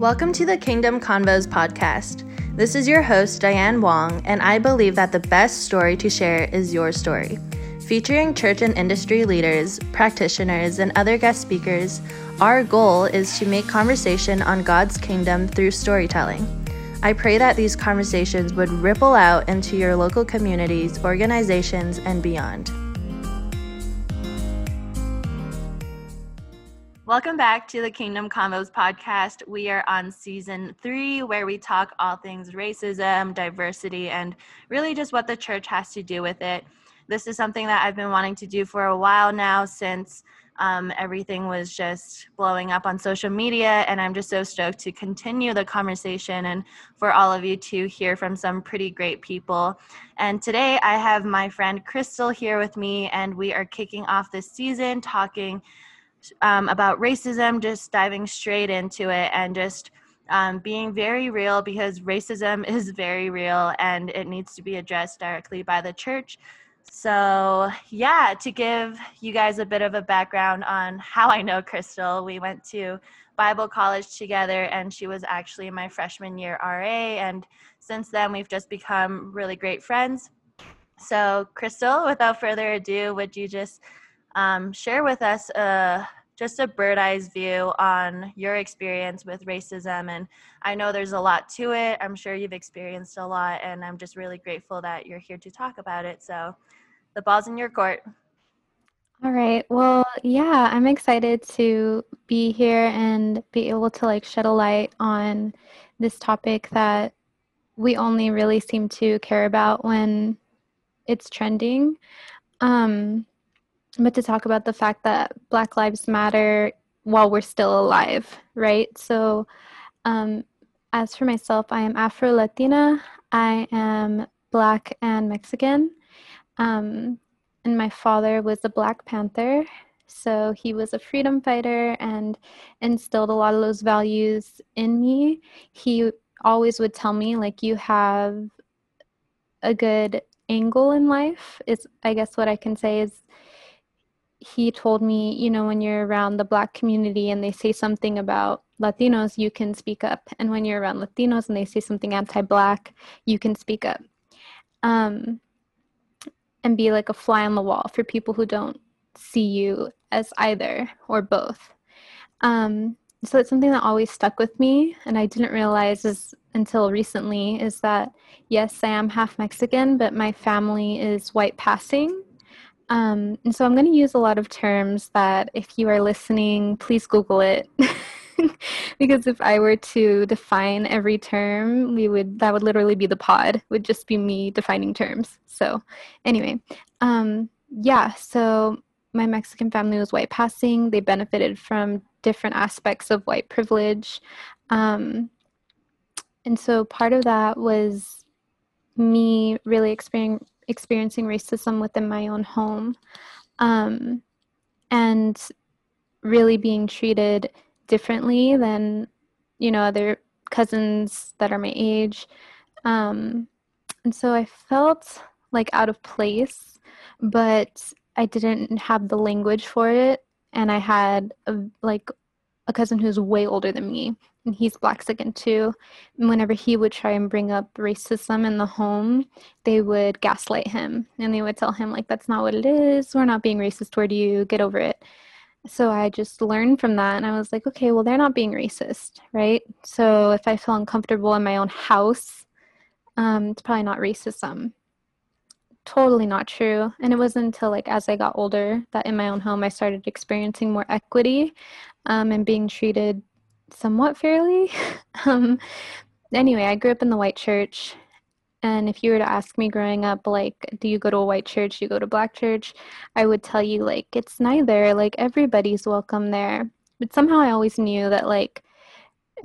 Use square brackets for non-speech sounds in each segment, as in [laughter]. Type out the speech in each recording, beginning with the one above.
Welcome to the Kingdom Convos podcast. This is your host, Diane Wong, and I believe that the best story to share is your story. Featuring church and industry leaders, practitioners, and other guest speakers, our goal is to make conversation on God's kingdom through storytelling. I pray that these conversations would ripple out into your local communities, organizations, and beyond. Welcome back to the Kingdom Convos podcast. We are on season three, where we talk all things racism, diversity, and really just what the church has to do with it. This is something that I've been wanting to do for a while now since um, everything was just blowing up on social media. And I'm just so stoked to continue the conversation and for all of you to hear from some pretty great people. And today I have my friend Crystal here with me, and we are kicking off this season talking um, about racism, just diving straight into it and just um, being very real because racism [laughs] is very real and it needs to be addressed directly by the church. So, yeah, to give you guys a bit of a background on how I know Crystal, we went to Bible college together and she was actually my freshman year RA. And since then, we've just become really great friends. So, Crystal, without further ado, would you just um, share with us uh, just a bird eyes view on your experience with racism. And I know there's a lot to it. I'm sure you've experienced a lot, and I'm just really grateful that you're here to talk about it. So the ball's in your court. All right. Well, yeah, I'm excited to be here and be able to like shed a light on this topic that we only really seem to care about when it's trending. Um, but to talk about the fact that Black Lives Matter while we're still alive, right? So, um, as for myself, I am Afro Latina, I am Black and Mexican. Um, and my father was a Black Panther. So he was a freedom fighter and instilled a lot of those values in me. He always would tell me, like, you have a good angle in life, is I guess what I can say is he told me, you know, when you're around the black community and they say something about Latinos, you can speak up. And when you're around Latinos and they say something anti black, you can speak up. Um, and be like a fly on the wall for people who don't see you as either or both. Um, so it's something that always stuck with me, and I didn't realize is until recently is that yes, I am half Mexican, but my family is white passing, um, and so I'm going to use a lot of terms that if you are listening, please Google it. [laughs] because if I were to define every term, we would that would literally be the pod. Would just be me defining terms. So, anyway, um, yeah. So my Mexican family was white passing. They benefited from different aspects of white privilege, um, and so part of that was me really experiencing experiencing racism within my own home um, and really being treated differently than you know other cousins that are my age. Um, and so i felt like out of place but i didn't have the language for it and i had a, like a cousin who's way older than me and he's blaxican too. And whenever he would try and bring up racism in the home they would gaslight him and they would tell him like that's not what it is. We're not being racist toward you. Get over it. So i just learned from that and i was like okay well they're not being racist right? So if i feel uncomfortable in my own house um, it's probably not racism totally not true and it wasn't until like as i got older that in my own home i started experiencing more equity um, and being treated somewhat fairly. [laughs] um, anyway, I grew up in the white church. And if you were to ask me growing up, like, do you go to a white church? Do you go to black church? I would tell you, like, it's neither. Like, everybody's welcome there. But somehow I always knew that, like,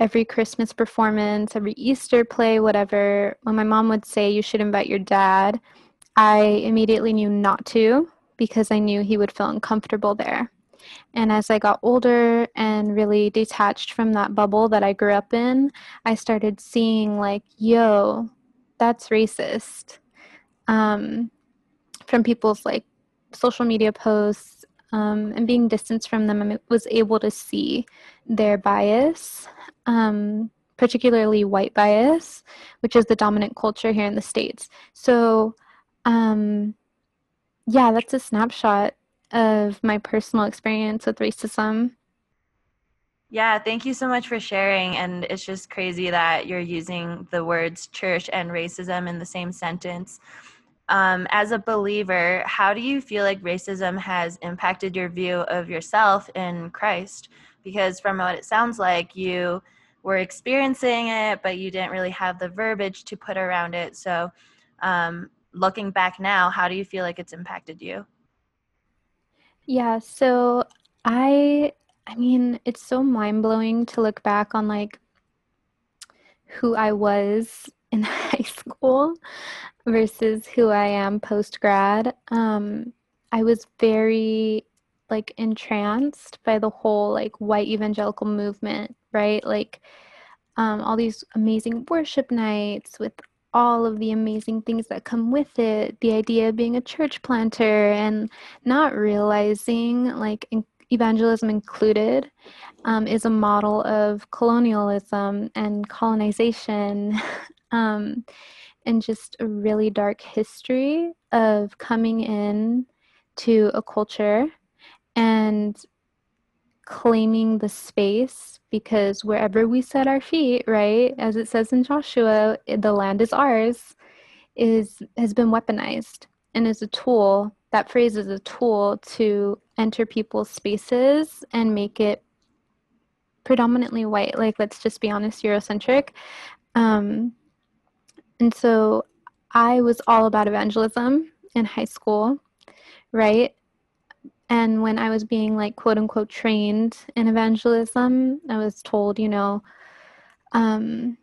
every Christmas performance, every Easter play, whatever, when my mom would say you should invite your dad, I immediately knew not to because I knew he would feel uncomfortable there. And as I got older and really detached from that bubble that I grew up in, I started seeing, like, yo, that's racist. Um, from people's like social media posts um, and being distanced from them, I was able to see their bias. um, particularly white bias, which is the dominant culture here in the States. So, um, yeah, that's a snapshot of my personal experience with racism. Yeah, thank you so much for sharing. And it's just crazy that you're using the words church and racism in the same sentence. Um, as a believer, how do you feel like racism has impacted your view of yourself in Christ? Because from what it sounds like, you were experiencing it, but you didn't really have the verbiage to put around it. So, um, looking back now, how do you feel like it's impacted you? Yeah, so I I mean, it's so mind-blowing to look back on like who I was [laughs] in high school versus who I am post grad. Um, I was very like entranced by the whole like white evangelical movement, right? Like um, all these amazing worship nights with all of the amazing things that come with it. The idea of being a church planter and not realizing like in- evangelism included um, is a model of colonialism and colonization [laughs] um, and just a really dark history of coming in to a culture and claiming the space because wherever we set our feet right as it says in joshua the land is ours is has been weaponized and is a tool that phrase is a tool to enter people's spaces and make it predominantly white like let's just be honest eurocentric um, and so I was all about evangelism in high school, right? And when I was being like quote unquote trained in evangelism, I was told, you know, um,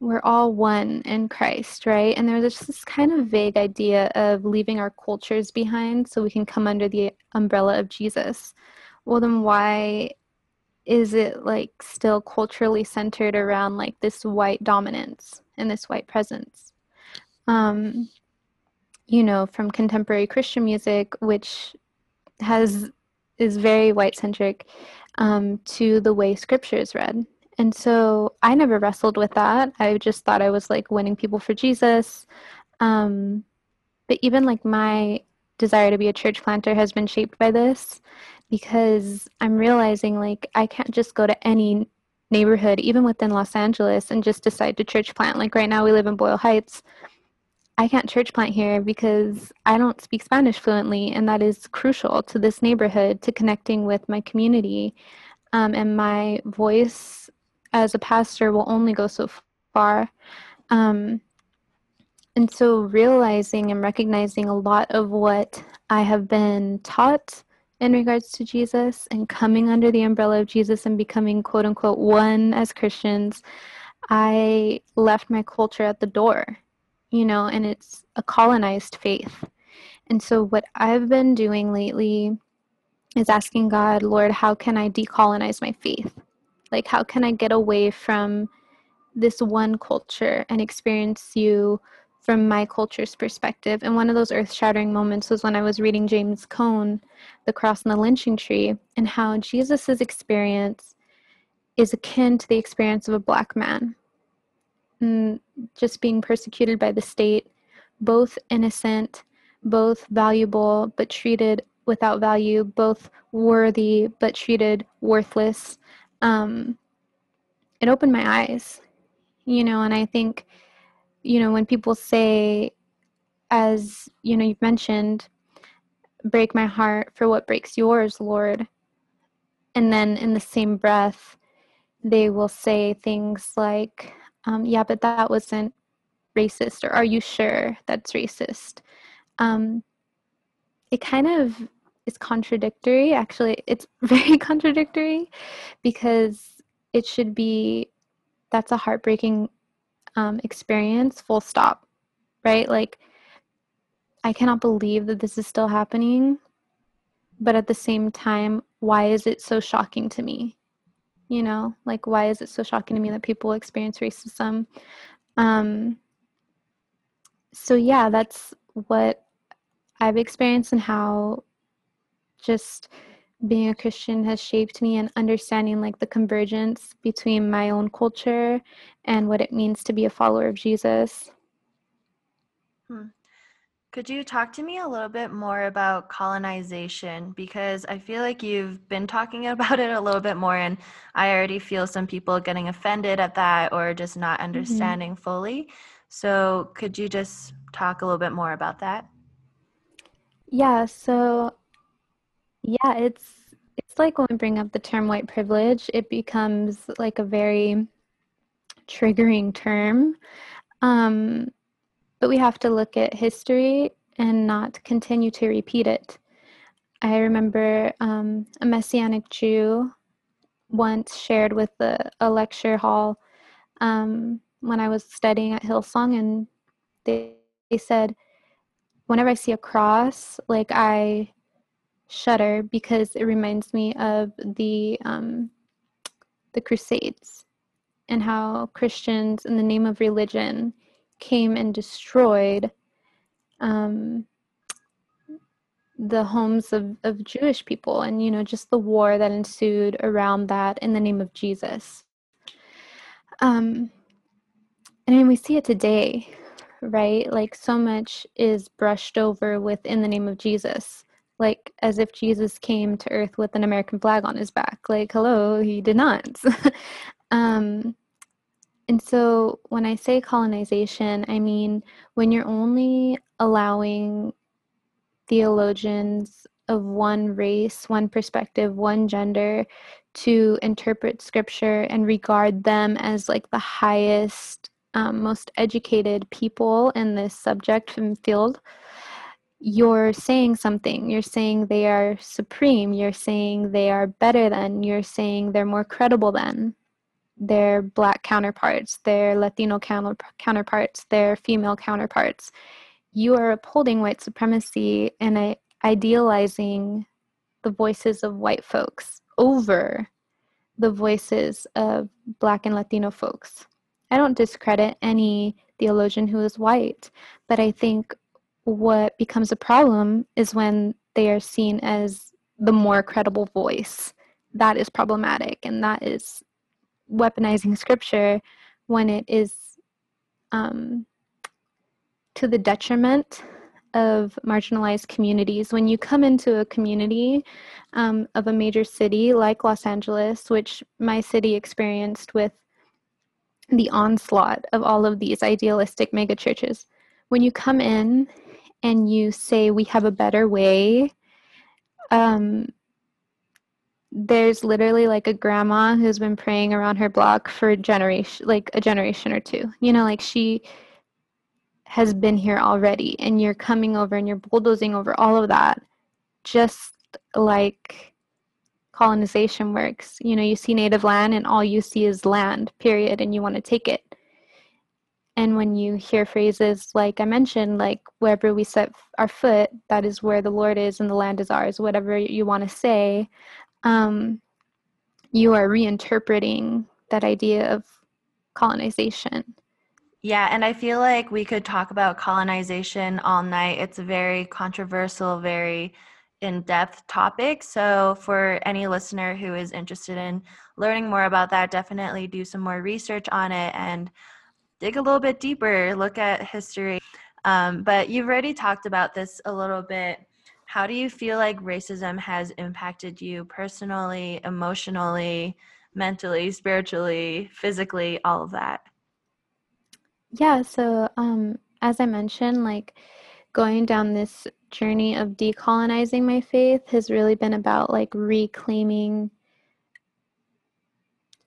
we're all one in Christ, right? And there was this kind of vague idea of leaving our cultures behind so we can come under the umbrella of Jesus. Well, then why is it like still culturally centered around like this white dominance? and this white presence. Um, you know, from contemporary Christian music, which has is very white centric, um, to the way scripture is read. And so I never wrestled with that. I just thought I was like winning people for Jesus. Um, but even like my desire to be a church planter has been shaped by this because I'm realizing like I can't just go to any neighborhood, even within Los Angeles, and just decide to church plant. Like right now, we live in Boyle Heights. I can't church plant here because I don't speak Spanish fluently, and that is crucial to this neighborhood, to connecting with my community. Um, and my voice as a pastor will only go so far. Um, and so, realizing and recognizing a lot of what I have been taught in regards to Jesus and coming under the umbrella of Jesus and becoming quote unquote one as Christians, I left my culture at the door, you know, and it's a colonized faith. And so, what I've been doing lately is asking God, Lord, how can I decolonize my faith? Like, how can I get away from this one culture and experience you from my culture's perspective. And one of those earth shattering moments was when I was reading James Cone, The Cross and the Lynching Tree, and how Jesus' experience is akin to the experience of a black man. And just being persecuted by the state, both innocent, both valuable, but treated without value, both worthy, but treated worthless. Um, it opened my eyes, you know, and I think you know, when people say, as you know, you've mentioned, break my heart for what breaks yours, Lord. And then in the same breath, they will say things like, um, yeah, but that wasn't racist, or are you sure that's racist? Um, it kind of is contradictory. Actually, it's [laughs] very contradictory because it should be that's a heartbreaking um, experience, full stop, right? Like, I cannot believe that this is still happening. But at the same time, why is it so shocking to me? You know, like, why is it so shocking to me that people experience racism? Um, so, yeah, that's what I've experienced and how just being a Christian has shaped me and understanding like the convergence between my own culture and what it means to be a follower of Jesus. Hmm. Could you talk to me a little bit more about colonization? Because I feel like you've been talking [laughs] about it a little bit more, and I already feel some people getting offended at that or just not mm-hmm. understanding mm-hmm. fully. So, could you just talk a little bit more about that? Yeah, so yeah, it's it's like when we bring up the term white privilege, it becomes like a very triggering term. Um, but we have to look at history and not continue to repeat it. I remember um, a Messianic Jew once shared with a, a lecture hall um, when I was studying at Hillsong, and they, they said, whenever I see a cross, like I shudder because it reminds me of the um, the Crusades and how Christians, in the name of religion, came and destroyed um, the homes of, of Jewish people, and you know just the war that ensued around that in the name of Jesus. Um, and I mean, we see it today, right? Like so much is brushed over with in the name of Jesus like as if Jesus came to earth with an American flag on his back. Like, hello, he did not. [laughs] um, and so when I say colonization, I mean when you're only allowing theologians of one race, one perspective, one gender to interpret scripture and regard them as like the highest, um, most educated people in this subject and field you're saying something. You're saying they are supreme. You're saying they are better than. You're saying they're more credible than their black counterparts, their Latino counter- counterparts, their female counterparts. You are upholding white supremacy and idealizing the voices of white folks over the voices of black and Latino folks. I don't discredit any theologian who is white, but I think what becomes a problem is when they are seen as the more credible voice. That is problematic, and that is weaponizing scripture when it is um, to the detriment of marginalized communities. When you come into a community um, of a major city like Los Angeles, which my city experienced with the onslaught of all of these idealistic megachurches, when you come in and you say we have a better way um there's literally like a grandma who's been praying around her block for a generation like a generation or two. You know like she has been here already and you're coming over and you're bulldozing over all of that. Just like colonization works. You know you see native land and all you see is land period and you want to take it. And when you hear phrases like I mentioned, like wherever we set our foot, that is where the Lord is and the land is ours, whatever you want to say, um, you are reinterpreting that idea of colonization. Yeah, and I feel like we could talk about colonization all night. It's a very controversial, very in depth topic. So, for any listener who is interested in learning more about that, definitely do some more research on it and dig a little bit deeper, look at history. Um, but you've already talked about this a little bit. How do you feel like racism has impacted you personally, emotionally, mentally, spiritually, physically, all of that? Yeah, so um, as I mentioned, like going down this journey of decolonizing my faith has really been about like reclaiming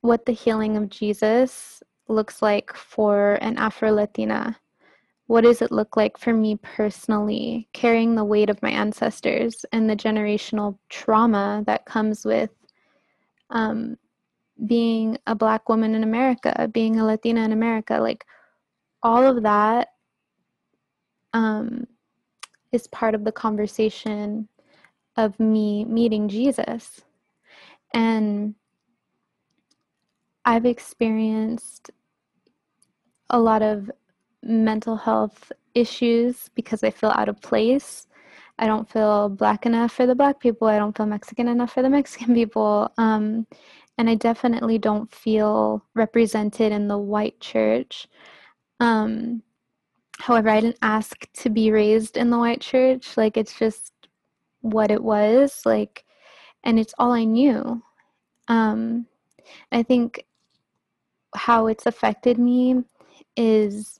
what the healing of Jesus looks like for an Afro Latina. What does it look like for me personally, carrying the weight of my ancestors and the generational trauma that comes with um, being a Black woman in America, being a Latina in America? Like, all of that um, is part of the conversation of me meeting Jesus. And I've experienced a lot of mental health issues because I feel out of place. I don't feel black enough for the black people. I don't feel Mexican enough for the [laughs] Mexican people. Um, and I definitely don't feel represented in the white church. Um, however, I didn't ask to be raised in the white church. Like, it's just what it was. Like, and it's all I knew. Um, I think how it's affected me is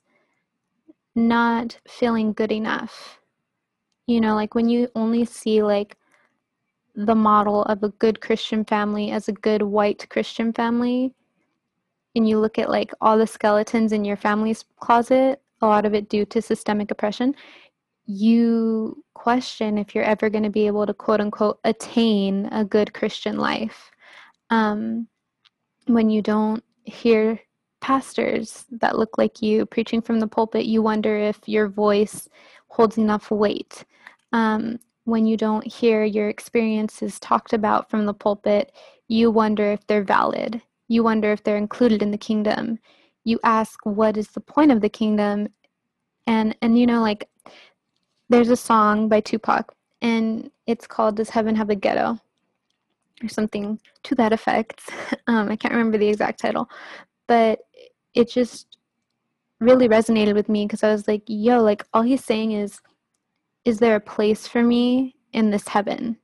not feeling good enough. You know, like when you only see like the model of a good Christian family as a good white Christian family, and you look at like all the skeletons in your family's closet, a lot of it due to systemic oppression, you question if you're ever going to be able to quote unquote attain a good Christian life. Um, when you don't hear pastors that look like you preaching from the pulpit, you wonder if your voice holds enough weight. Um, when you don't hear your experiences talked about from the pulpit, you wonder if they're valid. You wonder if they're included in the kingdom. You ask, what is the point of the kingdom? And and you know, like there's a song by Tupac, and it's called "Does Heaven Have a Ghetto?" or something to that effect. [laughs] Um, I can't remember the exact title, but it just really resonated with me because I was like, "Yo, like all he's saying is." is there a place for me in this heaven?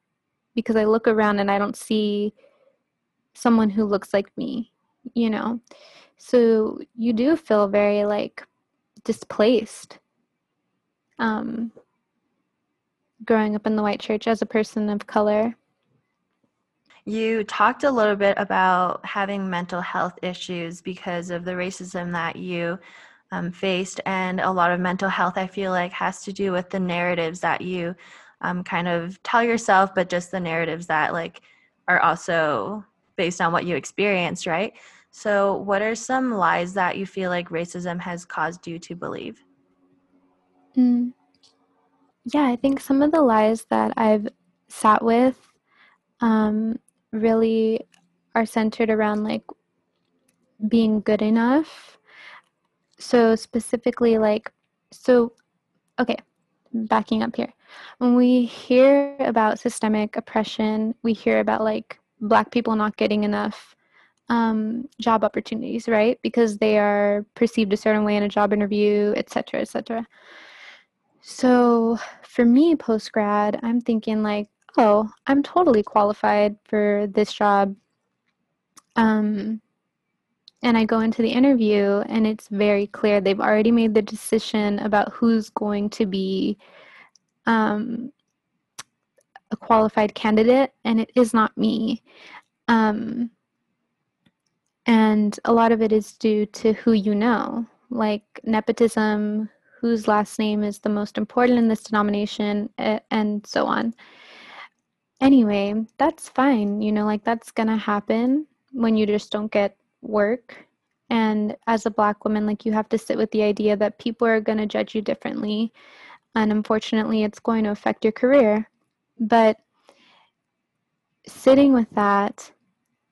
Because I look around and I don't see someone who looks like me, you know? So you do feel very like displaced. Um, growing up in the white church as a person of color. You talked a little bit about having mental health issues because of the racism that you um, faced. And a lot of mental health, I feel like, has to do with the narratives that you um, kind of tell yourself, but just the narratives that like are also based on what you experienced, right? So, what are some lies that you feel like racism has caused you to believe? Mm. Yeah, I think some of the lies that I've sat with um, really are centered around like being good enough. So specifically like so okay backing up here. When we hear about systemic oppression we hear about like black people not getting enough um, job opportunities right? Because they are perceived a certain way in a job interview etc etc so for me post grad i'm thinking like oh i'm totally qualified for this job um and I go into the interview and it's very clear they've already made the decision about who's going to be um, a qualified candidate, and it is not me. Um, and a lot of it is due to who you know, like nepotism, whose last name is the most important in this denomination, and so on. Anyway, that's fine. You know, like that's gonna happen when you just don't get work. And as a black woman like you have to sit with the idea that people are going to judge you differently. And unfortunately it's going to affect your career. But sitting with that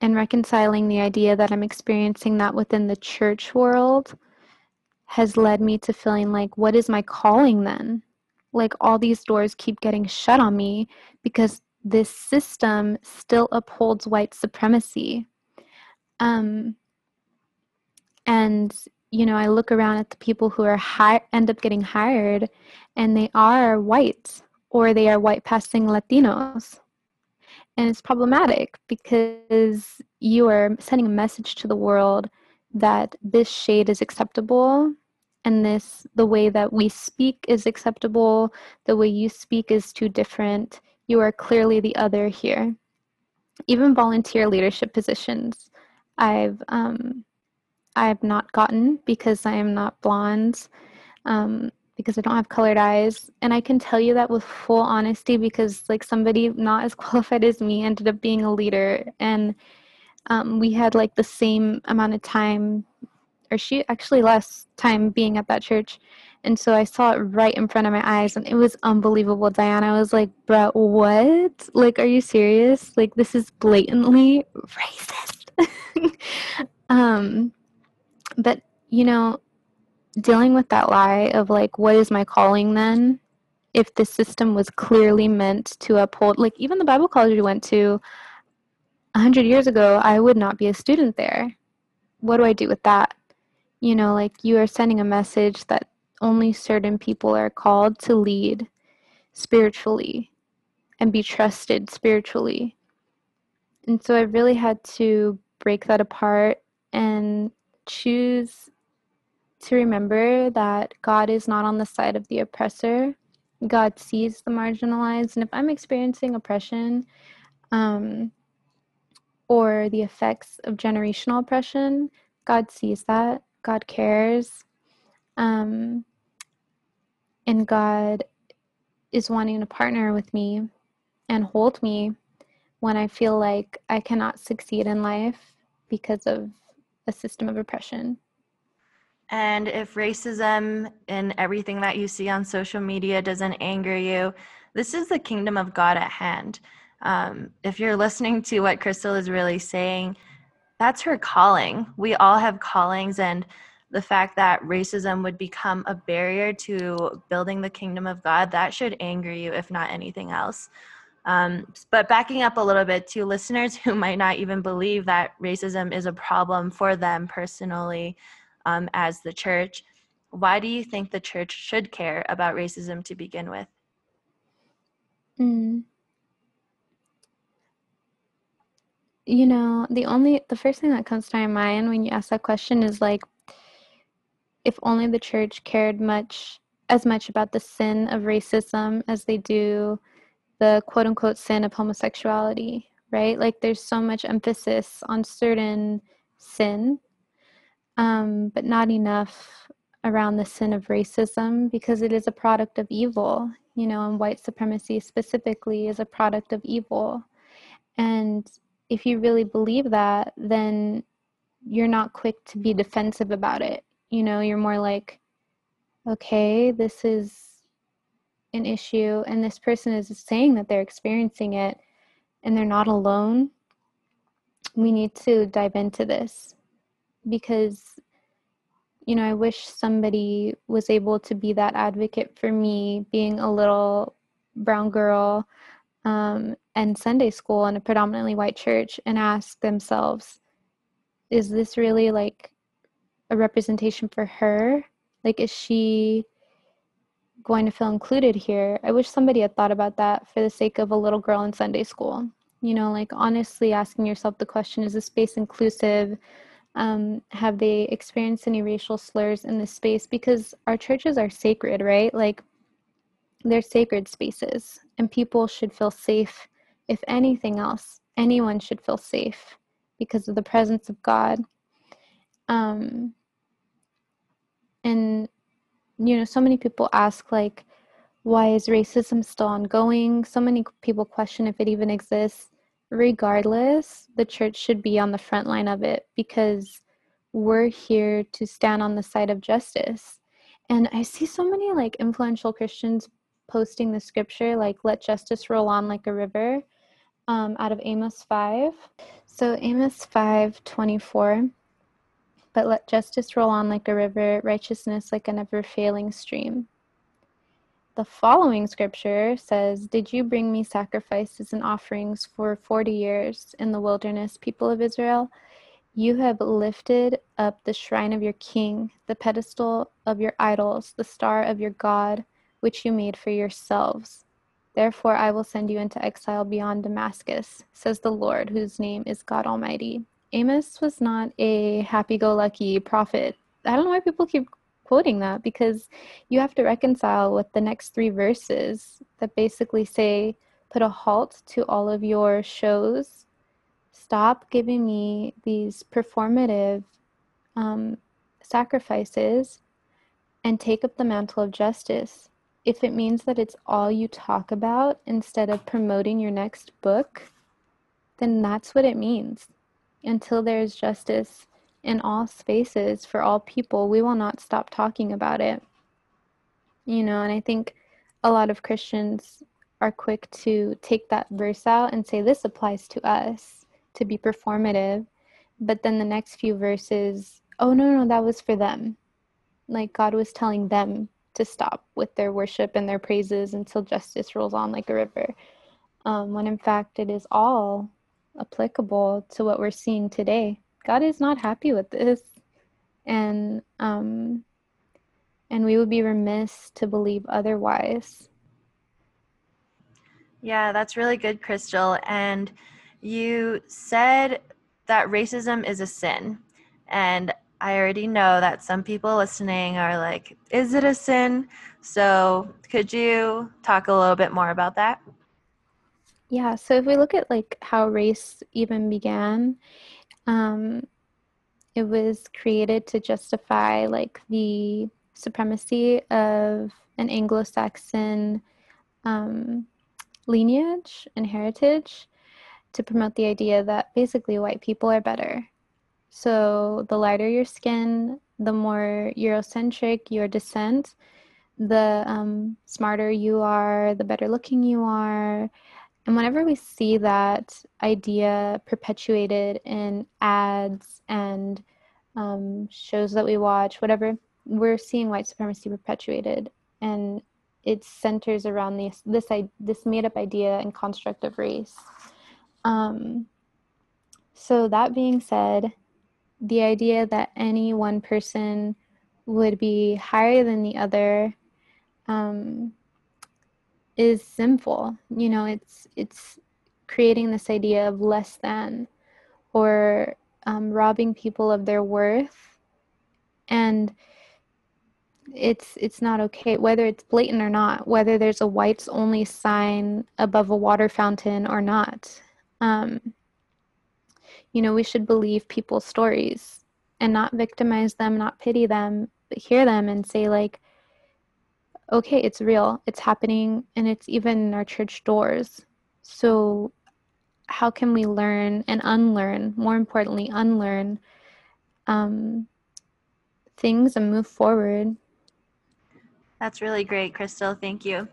and reconciling the idea that I'm experiencing that within the church world has led me to feeling like what is my calling then? Like all these doors keep getting shut on me because this system still upholds white supremacy um, and you know, I look around at the people who are high, end up getting hired, and they are white or they are white passing Latinos. And it's problematic because you are sending a message to the world that this shade is acceptable and this the way that we speak is acceptable the way you speak is too different you are clearly the other here even volunteer leadership positions i've um, I've not gotten because I am not blonde, um, because I don't have colored eyes. And I can tell you that with full honesty because, like, somebody not as [laughs] qualified as me ended up being a leader. And um, we had like the same amount of time, or she actually less time being at that church. And so I saw it right in front of my eyes and it was unbelievable. Diana was like, bro, what? Like, are you serious? Like, this is blatantly racist. [laughs] um, but, you know, dealing with that lie of like, what is my calling then? if the system was clearly meant to uphold like even the bible college we went to 100 years ago i would not be a student there what do i do with that you know like you are sending a message that only certain people are called to lead spiritually and be trusted spiritually and so i really had to break that apart and choose to remember that God is not on the side of the oppressor. God sees the marginalized. And if I'm experiencing oppression um, or the effects of generational oppression, God sees that. God cares. Um, and God is wanting to partner with me and hold me when I feel like I cannot succeed in life because of a system of oppression. And if racism and everything that you see on social media doesn't anger you, this is the kingdom of God at hand. Um, if you're listening to what Crystal is really saying, that's her calling. We all have callings, and the fact that racism would become a barrier to building the kingdom of God, that should anger you, if not anything else. Um, but backing up a little bit to listeners [laughs] who might not even believe that racism is a problem for them personally, um, as the church. Why do you think the church should care about racism to begin with? Mm. You know, the only, the first thing that comes to my mind when you ask that question is like, if only the church cared much, as much about the sin of racism as they do the quote unquote sin of homosexuality, right? Like there's so much emphasis on certain sin um, but not enough around the sin of racism because it is a product of evil, you know, and white supremacy specifically is a product of evil. And if you really believe that, then you're not quick to be defensive about it. You know, you're more like, okay, this is an issue, and this person is saying that they're experiencing it and they're not alone. We need to dive into this because you know, I wish somebody was able to be that advocate for me, being a little brown girl um, and Sunday school in a predominantly white church, and ask themselves, is this really like a representation for her? Like, is she going to feel included here? I wish somebody had thought about that for the sake of a little girl in Sunday school. You know, like honestly asking yourself the question is this space inclusive? um, have they experienced any racial slurs in this space because our churches are sacred right like they're sacred spaces and people should feel safe if anything else anyone should feel safe because of the presence of god um, and you know so many people ask like why is racism still ongoing so many people question if it even exists regardless, the church should be on the front line of it because we're here to stand on the side of justice. And I see so many like influential Christians posting the scripture like let justice roll on like a river um, out of Amos 5. So Amos 5 24. But let justice roll on like a river, righteousness like a never failing stream. The following scripture says, Did you bring me sacrifices and offerings for 40 years in the wilderness, people of Israel? You have lifted up the shrine of your king, the pedestal of your idols, the star of your God, which you made for yourselves. Therefore, I will send you into exile beyond Damascus, says the Lord, whose name is God Almighty. Amos was not a happy go lucky prophet. I don't know why people keep quoting that because you have to reconcile with the next three verses that basically say, put a halt to all of your shows. Stop giving me these performative um, sacrifices and take up the mantle of justice. If it means that it's all you talk about instead of promoting your next book, then that's what it means. Until there's justice in all spaces for all people, we will not stop talking about it. You know, and I think a lot of Christians are quick to take that verse out and say, this applies to us, to be performative. But then the next few verses, oh, no, no, that was for them. Like God was telling them to stop with their worship and their praises until justice rolls on like a river. Um, when in fact it is all applicable to what we're seeing today. God is not happy with this. And um, and we would be remiss to believe otherwise. Yeah, that's really good, Crystal. And you said that racism is a sin. And I already know that some people listening are like, is it a sin? So could you talk a little bit more about that? Yeah, so if we look at like how race even began, um, it was created to justify like the supremacy of an Anglo-Saxon um, lineage and heritage to promote the idea that basically white people are better. So the lighter your skin, the more Eurocentric your descent, the um, smarter you are, the better looking you are. And whenever we see that idea perpetuated in ads and um, shows that we watch, whatever, we're seeing white supremacy perpetuated. And it centers around this this this made up idea and construct of race. Um, so that being said, the idea that any one person would be higher than the other um, is sinful. You know, it's it's creating this idea of less than or um, robbing people of their worth and it's it's not okay whether it's blatant or not whether there's a whites only sign above a water fountain or not um, you know we should believe people's stories and not victimize them not pity them but hear them and say like okay it's real it's happening and it's even in our church doors so how can we learn and unlearn more importantly unlearn um, things and move forward that's really great, Crystal. Thank you.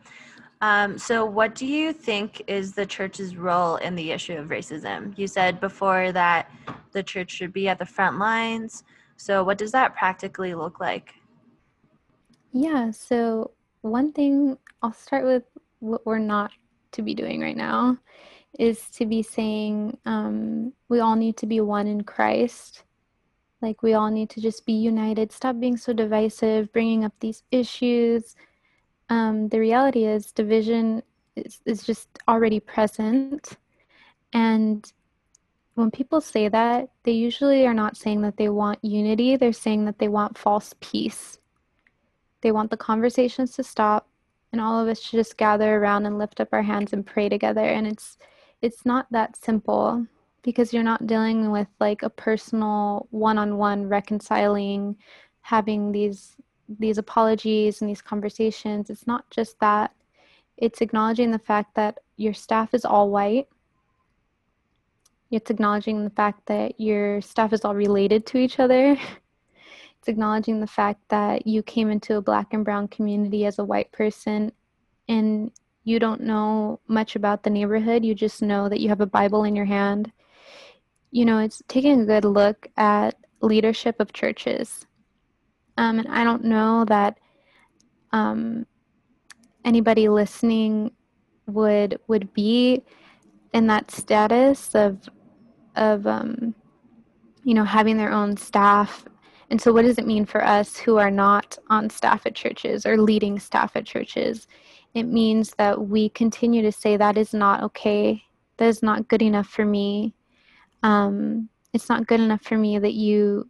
Um, so, what do you think is the church's role in the issue of racism? You said before that the church should be at the front lines. So, what does that practically look like? Yeah, so one thing I'll start with what we're not to be doing right now is to be saying um, we all need to be one in Christ like we all need to just be united, stop being so divisive, bringing up these issues. Um, the reality is, division is, is just already present. And when people say that, they usually are not saying that they want unity, they're saying that they want false peace. They want the conversations to stop and all of us to just gather around and lift up our hands and pray together. And it's it's not that simple because you're not dealing with like a personal one-on-one reconciling having these these apologies and these conversations. It's not just that. It's acknowledging the fact that your staff is all white. It's acknowledging the fact that your staff is all related to each other [laughs] it's acknowledging the fact that you came into a black and brown community as a white person and you don't know much about the neighborhood you just know that you have a bible in your hand you know, it's taking a good look at leadership of churches. Um, and I don't know that um, anybody listening would would be in that status of of um, you know having their own staff. And so, what does it mean for us who are not on staff at churches or leading staff at churches? It means that we continue to say that is not okay. That is not good enough for me um, it's not good enough for me that you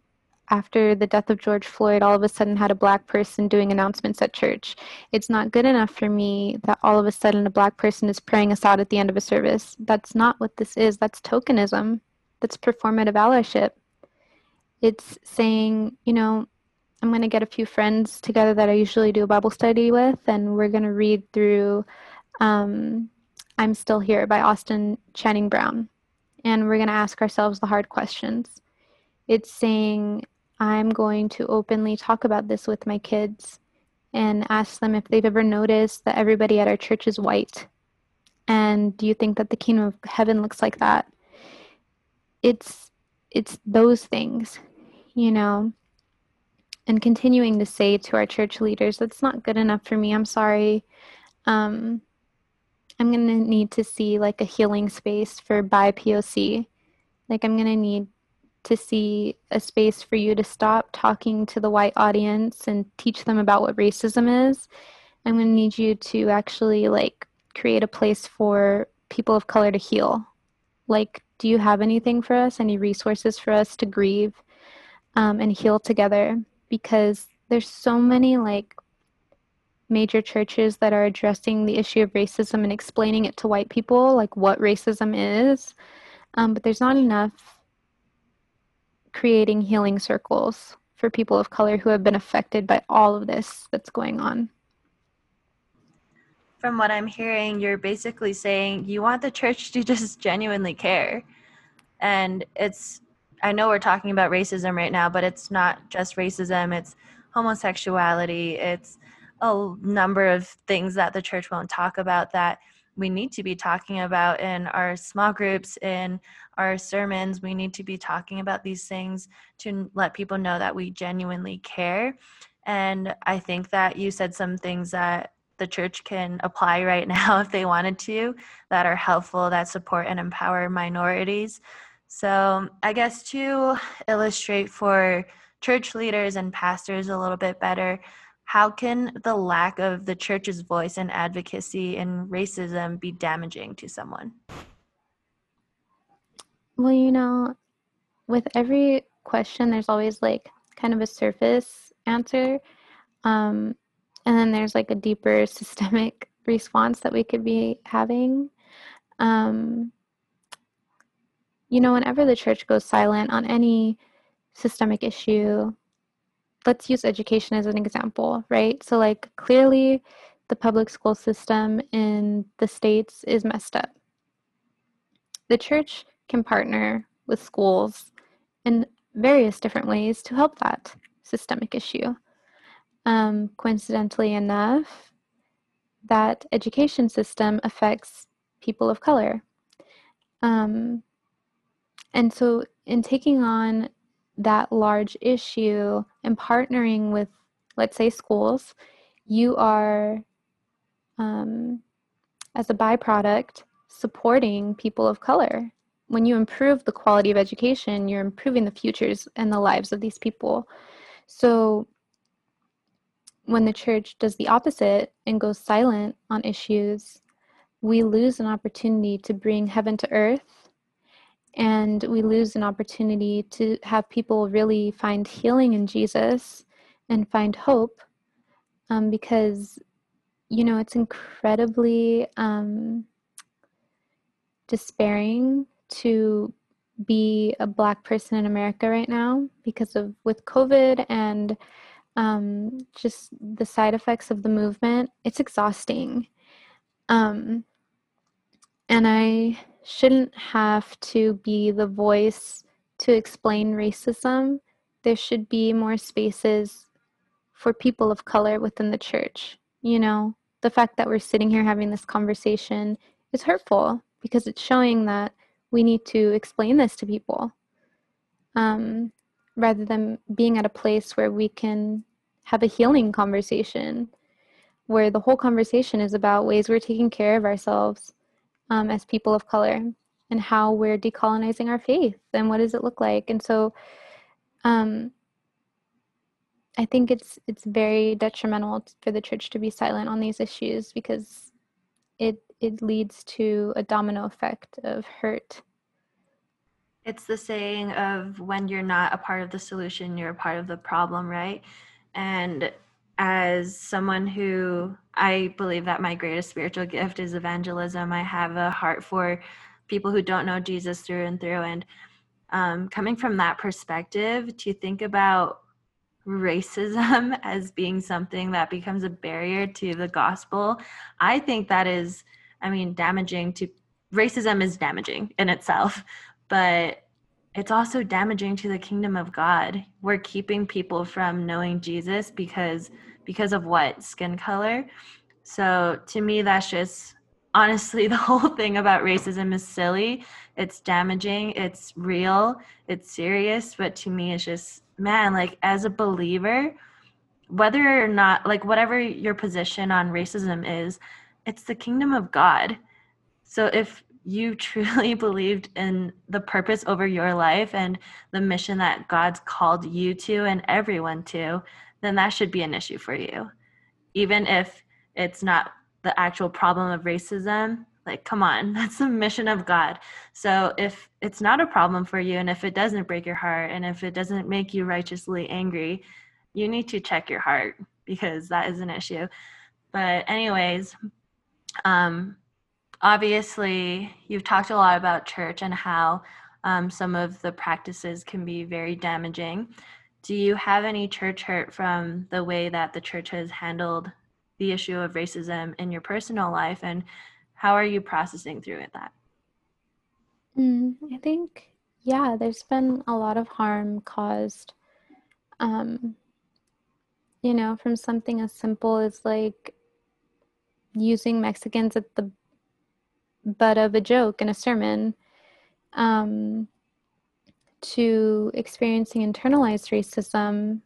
after the death of George Floyd, all of a sudden had a black person doing announcements at church. It's not good enough for me that all of a sudden a black person is praying us out at the end of a service. That's not what this is. That's tokenism. That's performative allyship. It's saying, you know, I'm going to get a few friends together that I usually do a Bible study with, and we're going to read through um, I'm Still Here by Austin Channing Brown and we're going to ask ourselves the hard questions. It's saying, I'm going to openly talk about this with my kids and ask them if they've ever noticed that everybody at our church is white. And do you think that the kingdom of heaven looks like that? It's it's those things, you know. and continuing to say to our church leaders, that's not good enough for me. I'm sorry. Um, I'm going to need to see like a healing space for BIPOC. Like, I'm going to need to see a space for you to stop talking to the white audience and teach them about what racism is. I'm going to need you to actually like create a place for people of color to heal. Like, do you have anything for us? Any resources for us to grieve um, and heal together? Because there's so many like major churches that are addressing the issue of racism and explaining it to white people, like what racism is. Um, but there's not enough creating healing circles for people of color who have been affected by all of this that's going on. From what I'm hearing, you're basically saying you want the church to just genuinely care. And it's, I know we're talking about racism right now, but it's not just racism, it's homosexuality, it's a number of things that the church won't talk about that we need to be talking about in our small groups, in our sermons. We need to be talking about these things to let people know that we genuinely care. And I think that you said some things that the church can apply right [laughs] now if they wanted to that are helpful, that support and empower minorities. So, I guess to illustrate for church leaders and pastors a little bit better, how can the lack of the church's voice and advocacy in racism be damaging to someone? Well, you know, with every question, there's always like kind of a surface answer. Um, and then there's like a deeper [laughs] systemic response that we could be having. Um, you know, whenever the church goes silent on any systemic issue, let's use education as an example, right? So, like, clearly the public school system in the States is messed up. The church can partner with schools in various different ways to help that systemic issue. Um, coincidentally enough, that education system affects people of color. Um, and so, in taking on that large issue and partnering with, let's say, schools, you are, um, as a byproduct, supporting people of color. When you improve the quality of education, you're improving the futures and the lives of these people. So, when the church does the opposite and goes silent on issues, we lose an opportunity to bring heaven to earth and we lose an opportunity to have people really find healing in Jesus and find hope um, because you know it's incredibly um, despairing to be a black person in America right now because of with COVID and um, just the side effects of the movement. It's exhausting. Um, and I shouldn't have to be the voice to explain racism. There should be more spaces for people of color within the church. You know, the fact that we're sitting here having this conversation is hurtful because it's showing that we need to explain this to people um, rather than being at a place where we can have a healing conversation where the whole conversation is about ways we're taking care of ourselves um, as people of color and how we're decolonizing our faith and what does it look like. And so um, i think it's it's very detrimental for the church to be silent on these issues because it it leads to a domino effect of hurt. It's the saying of when you're not a part of the solution you're a part of the problem right? And as someone who I believe that my greatest spiritual gift is evangelism. I have a heart for people who don't know Jesus through and through. And um, coming from that perspective, to think about racism [laughs] as being something that becomes a barrier to the gospel, I think that is, I mean, damaging to racism is damaging in itself, but it's also damaging to the kingdom of God. We're keeping people from knowing Jesus because because of what skin color. So to me, that's just honestly [laughs] the whole thing about racism is silly. It's damaging. It's real. It's serious. But to me, it's just man, like as a believer, whether or not, like, whatever your position on racism is, it's the kingdom of God. So if you [laughs] truly believed in the purpose over your life and the mission that God's called you to and everyone to, then that should be an issue for you. Even if it's not the actual problem of racism, like, come on, [laughs] that's the mission of God. So if it's not a problem for you and if it doesn't break your heart and if it doesn't make you righteously angry, you need to check your heart because that is an issue. But, anyways, um, obviously, you've talked a lot about church and how um, some of the practices can be very damaging. Do you have any church hurt from the way that the church has handled the issue of racism in your personal life, and how are you processing through that? Mm, I think, yeah, there's been a lot of harm caused, um, you know, from something as simple as like using Mexicans at the butt of a joke and a sermon um, to experiencing internalized racism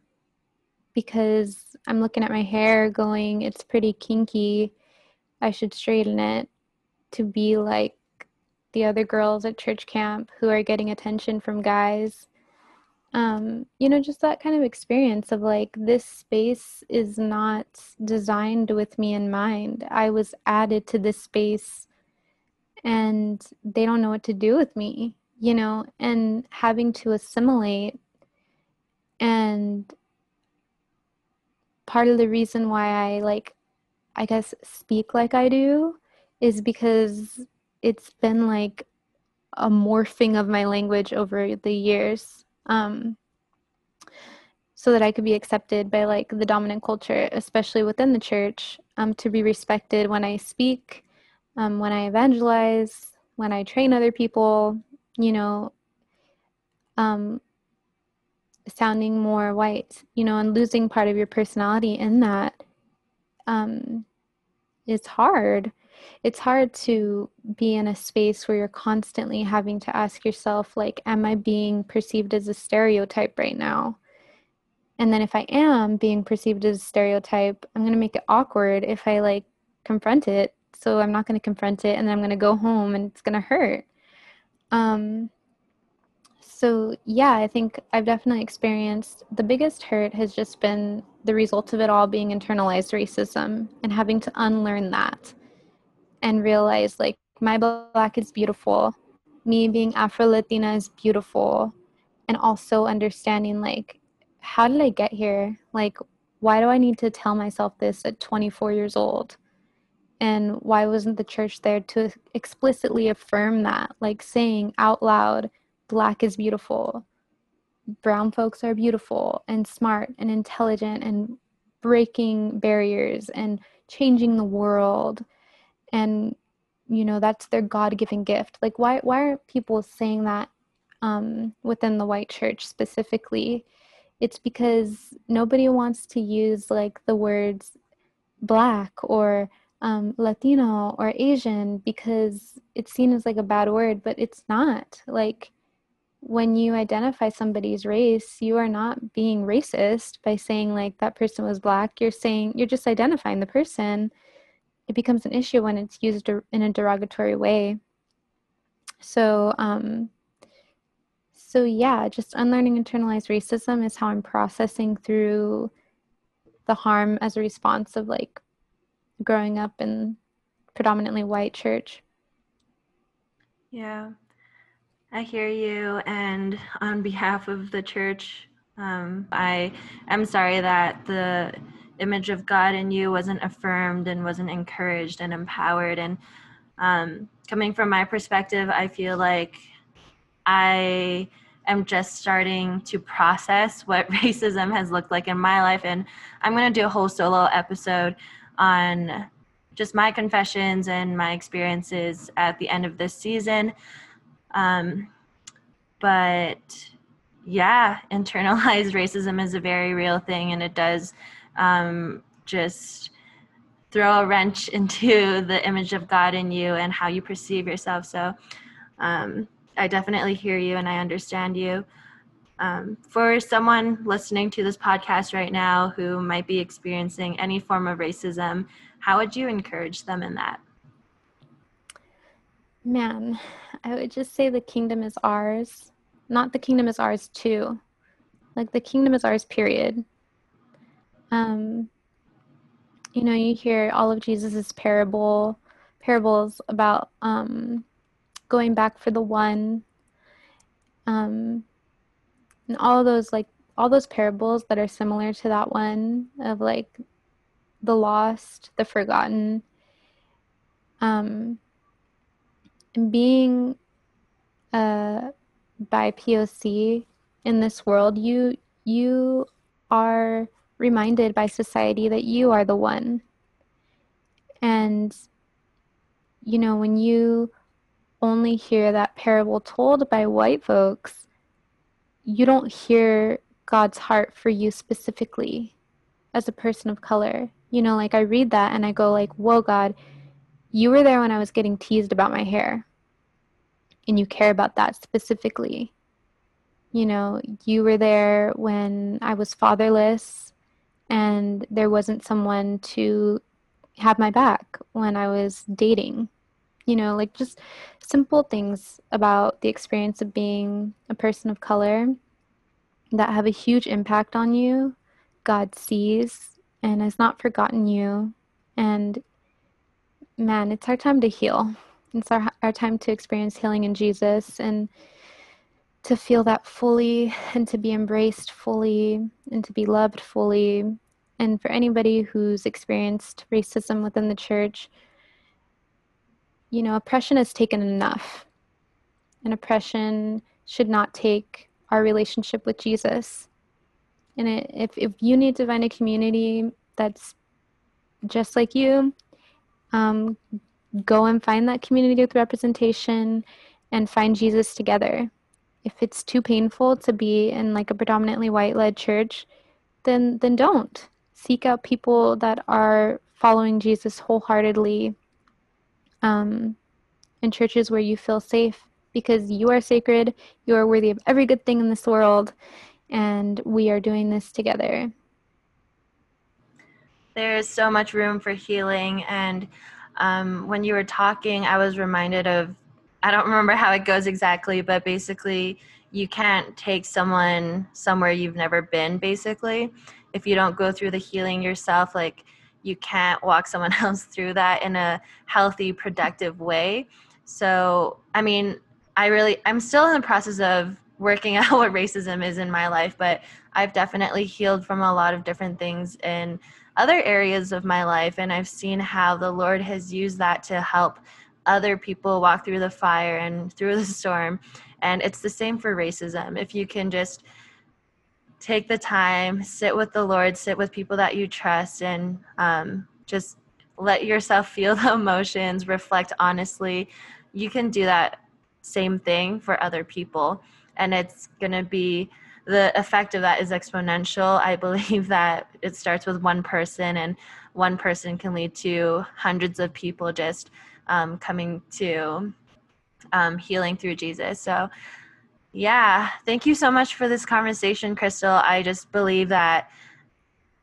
because I'm looking at my hair going, it's pretty kinky. I should straighten it to be like the other girls at church camp who are getting attention from guys. Um, you know, just that kind of experience of like, this space is not designed with me in mind. I was added to this space and they don't know what to do with me, you know, and having to assimilate. And part of the reason why I like, I guess, speak like I do is because it's been like a morphing of my language over the years. Um, so that I could be accepted by like the dominant culture, especially within the church, um, to be respected when I speak um, when I evangelize, when I train other people, you know, um, sounding more white, you know, and losing part of your personality in that um, is hard. It's hard to be in a space where you're constantly having to ask yourself, like, am I being perceived as a stereotype right now? And then if I am being perceived as a stereotype, I'm going to make it awkward if I like confront it so I'm not going to confront it and then I'm going to go home and it's going to hurt. Um, so, yeah, I think I've definitely experienced the biggest hurt has just been the result of it all being internalized racism and having to unlearn that and realize like my black is beautiful, me being Afro Latina is beautiful, and also understanding like, how did I get here? Like, why do I need to tell myself this at 24 years old? And why wasn't the church there to explicitly affirm that? Like saying out loud black is beautiful. Brown folks are beautiful and smart and intelligent and breaking barriers and changing the world. And you know that's their god-given gift. Like why why are people saying that um, within the white church specifically? It's because nobody wants to use like the words black or um, Latino or Asian because it's seen as like a bad word, but it's not. Like when you identify somebody's race, you are not being racist by saying like that person was black. You're saying you're just identifying the person. It becomes an issue when it's used in a derogatory way. So, um, so yeah, just unlearning internalized racism is how I'm processing through the harm as a response of like growing up in predominantly white church. Yeah, I hear you. And on behalf of the church, um, I am sorry that the image of God in you wasn't affirmed and wasn't encouraged and empowered. And um, coming from my perspective, I feel like I am just starting to process what [laughs] racism has looked like in my life. And I'm going to do a whole solo episode on just my confessions and my experiences at the end of this season. Um, but yeah, [laughs] internalized racism is a very real thing, and it does um, just throw a wrench [laughs] into the image of God in you and how you perceive yourself. So um, I definitely hear you and I understand you. Um, for someone listening to this podcast right now who might be experiencing any form of racism, how would you encourage them in that? Man, I would just say the kingdom is ours. Not the kingdom is ours too. Like the kingdom is ours, period. Um, you know, you hear all of Jesus's parable parables about um, going back for the one, um, and all those like all those parables that are similar to that one of like the lost, the forgotten, um, and being uh, BIPOC in this world, you you are reminded by society that you are the one. And you know, when you only hear that parable told by white folks, you don't hear God's heart for you specifically as a person of color. You know, like I read that and I go like, "Whoa, God, you were there when I was getting teased about my hair." And you care about that specifically. You know, you were there when I was fatherless and there wasn't someone to have my back when I was dating. You know, like just simple things about the experience of being a person of color that have a huge impact on you. God sees and has not forgotten you. And man, it's our time to heal. It's our, our time to experience healing in Jesus and to feel that fully and to be embraced fully and to be loved fully. And for anybody who's experienced racism within the church, you know, oppression has taken enough. And oppression should not take our relationship with Jesus. And it, if, if you need to find a community that's just like you, um, go and find that community with representation and find Jesus together. If it's too painful to be in like a predominantly white led church, then then don't. Seek out people that are following Jesus wholeheartedly um, in churches where you feel safe because you are sacred, you are worthy of every good thing in this world, and we are doing this together. There is so much room for healing. And um, when you were talking, I was reminded of I don't remember how it goes exactly, but basically, you can't take someone somewhere you've never been, basically. If you don't go through the healing yourself, like you can't walk someone [laughs] else through that in a healthy, productive way. So, I mean, I really, I'm still in the process of working [laughs] out what racism is in my life, but I've definitely healed from a lot of different things in other areas of my life. And I've seen how the Lord has used that to help other people walk through the fire and through the [laughs] storm. And it's the same for racism. If you can just take the time, sit with the Lord, sit with people that you trust, and um, just let yourself feel [laughs] the emotions, reflect honestly. You can do that same thing for other people. And it's going to be the effect of that is exponential. I [laughs] believe that it starts with one person, and one person can lead to hundreds of people just um, coming to um, healing through Jesus. So, yeah, thank you so much for this conversation, Crystal. I just believe that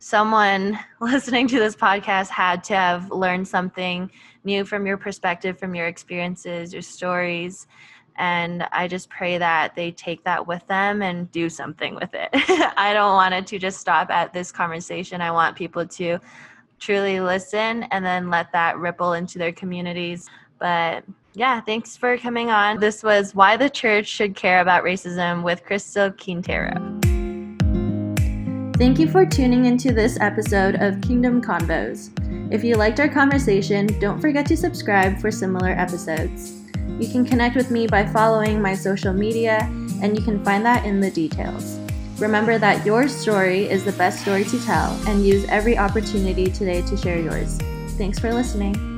someone [laughs] listening to this podcast had to have learned something new from your perspective, from your experiences, your stories. And I just pray that they take that with them and do something with it. [laughs] I don't want it to just stop at this conversation. I want people to truly listen and then let that ripple into their communities. But yeah, thanks for coming on. This was Why the Church Should Care About Racism with Crystal Quintero. Thank you for tuning into this episode of Kingdom Convos. If you liked our conversation, don't forget to subscribe for similar episodes. You can connect with me by following my social media, and you can find that in the details. Remember that your story is the best story to tell, and use every opportunity today to share yours. Thanks for listening.